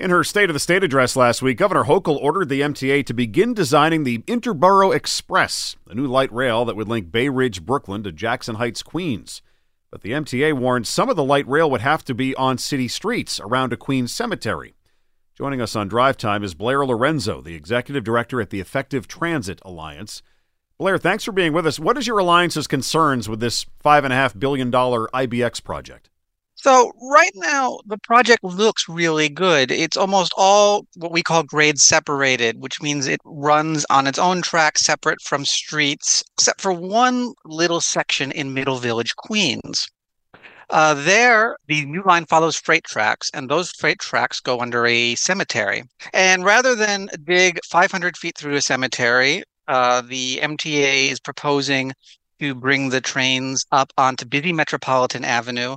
In her State of the State address last week, Governor Hochul ordered the MTA to begin designing the Interborough Express, a new light rail that would link Bay Ridge, Brooklyn to Jackson Heights, Queens. But the MTA warned some of the light rail would have to be on city streets around a Queens cemetery. Joining us on Drive Time is Blair Lorenzo, the executive director at the Effective Transit Alliance. Blair, thanks for being with us. What is your alliance's concerns with this $5.5 billion IBX project? So right now, the project looks really good. It's almost all what we call grade separated, which means it runs on its own track separate from streets, except for one little section in Middle Village, Queens. Uh, there, the new line follows freight tracks, and those freight tracks go under a cemetery. And rather than dig 500 feet through a cemetery, uh, the MTA is proposing to bring the trains up onto busy Metropolitan Avenue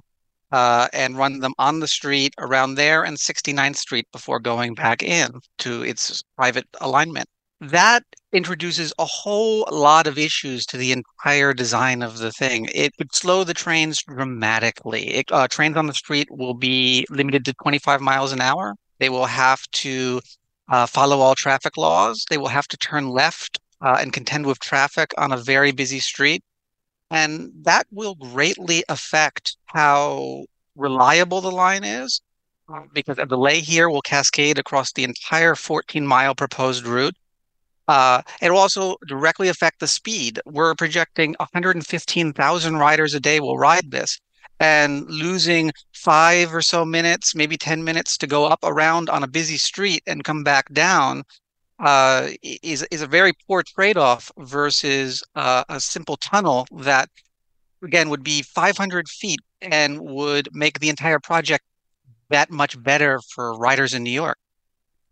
uh, and run them on the street around there and 69th Street before going back in to its private alignment. That introduces a whole lot of issues to the entire design of the thing. It would slow the trains dramatically. It, uh, trains on the street will be limited to 25 miles an hour. They will have to uh, follow all traffic laws. They will have to turn left uh, and contend with traffic on a very busy street. And that will greatly affect how reliable the line is uh, because a delay here will cascade across the entire 14 mile proposed route. Uh, it will also directly affect the speed. We're projecting 115,000 riders a day will ride this, and losing five or so minutes, maybe 10 minutes to go up around on a busy street and come back down uh, is is a very poor trade off versus uh, a simple tunnel that again would be 500 feet and would make the entire project that much better for riders in New York.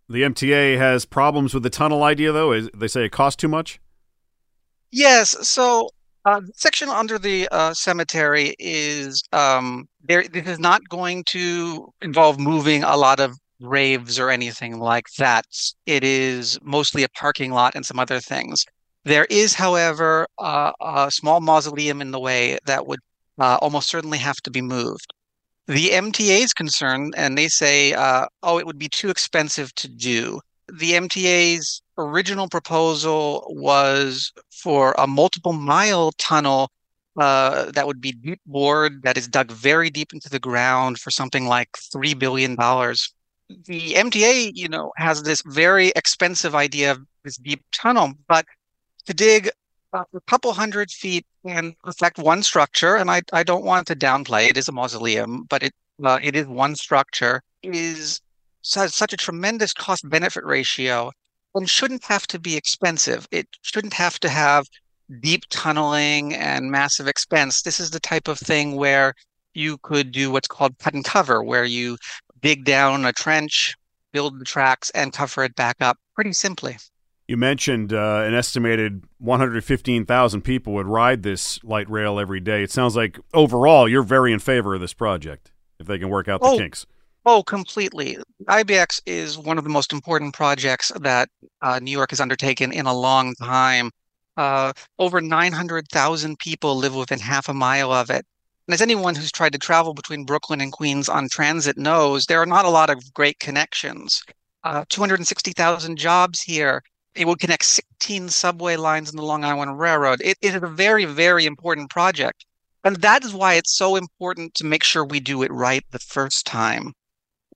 The MTA has problems with the tunnel idea, though. Is, they say it costs too much. Yes. So uh, section under the uh, cemetery is um, there. This is not going to involve moving a lot of graves or anything like that. It is mostly a parking lot and some other things. There is, however, uh, a small mausoleum in the way that would uh, almost certainly have to be moved. The MTA is concerned, and they say, uh, oh, it would be too expensive to do. The MTA's original proposal was for a multiple mile tunnel uh, that would be deep bored, that is dug very deep into the ground for something like $3 billion the MTA, you know, has this very expensive idea of this deep tunnel, but to dig a couple hundred feet and affect one structure, and I, I don't want to downplay it is a mausoleum, but it uh, it is one structure is has such a tremendous cost benefit ratio and shouldn't have to be expensive. It shouldn't have to have deep tunneling and massive expense. This is the type of thing where you could do what's called cut and cover, where you dig down a trench, build the tracks, and cover it back up pretty simply. You mentioned uh, an estimated 115,000 people would ride this light rail every day. It sounds like overall you're very in favor of this project if they can work out the oh, kinks. Oh, completely. IBX is one of the most important projects that uh, New York has undertaken in a long time. Uh, over 900,000 people live within half a mile of it. And as anyone who's tried to travel between Brooklyn and Queens on transit knows, there are not a lot of great connections. Uh, 260,000 jobs here. It would connect 16 subway lines in the Long Island Railroad. It, it is a very, very important project. And that is why it's so important to make sure we do it right the first time.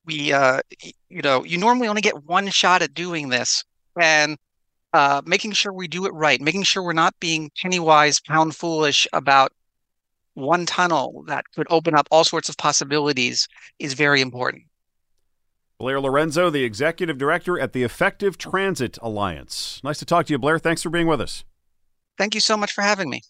We, uh, you know, you normally only get one shot at doing this. And uh, making sure we do it right, making sure we're not being penny wise, pound foolish about one tunnel that could open up all sorts of possibilities is very important. Blair Lorenzo, the executive director at the Effective Transit Alliance. Nice to talk to you, Blair. Thanks for being with us. Thank you so much for having me.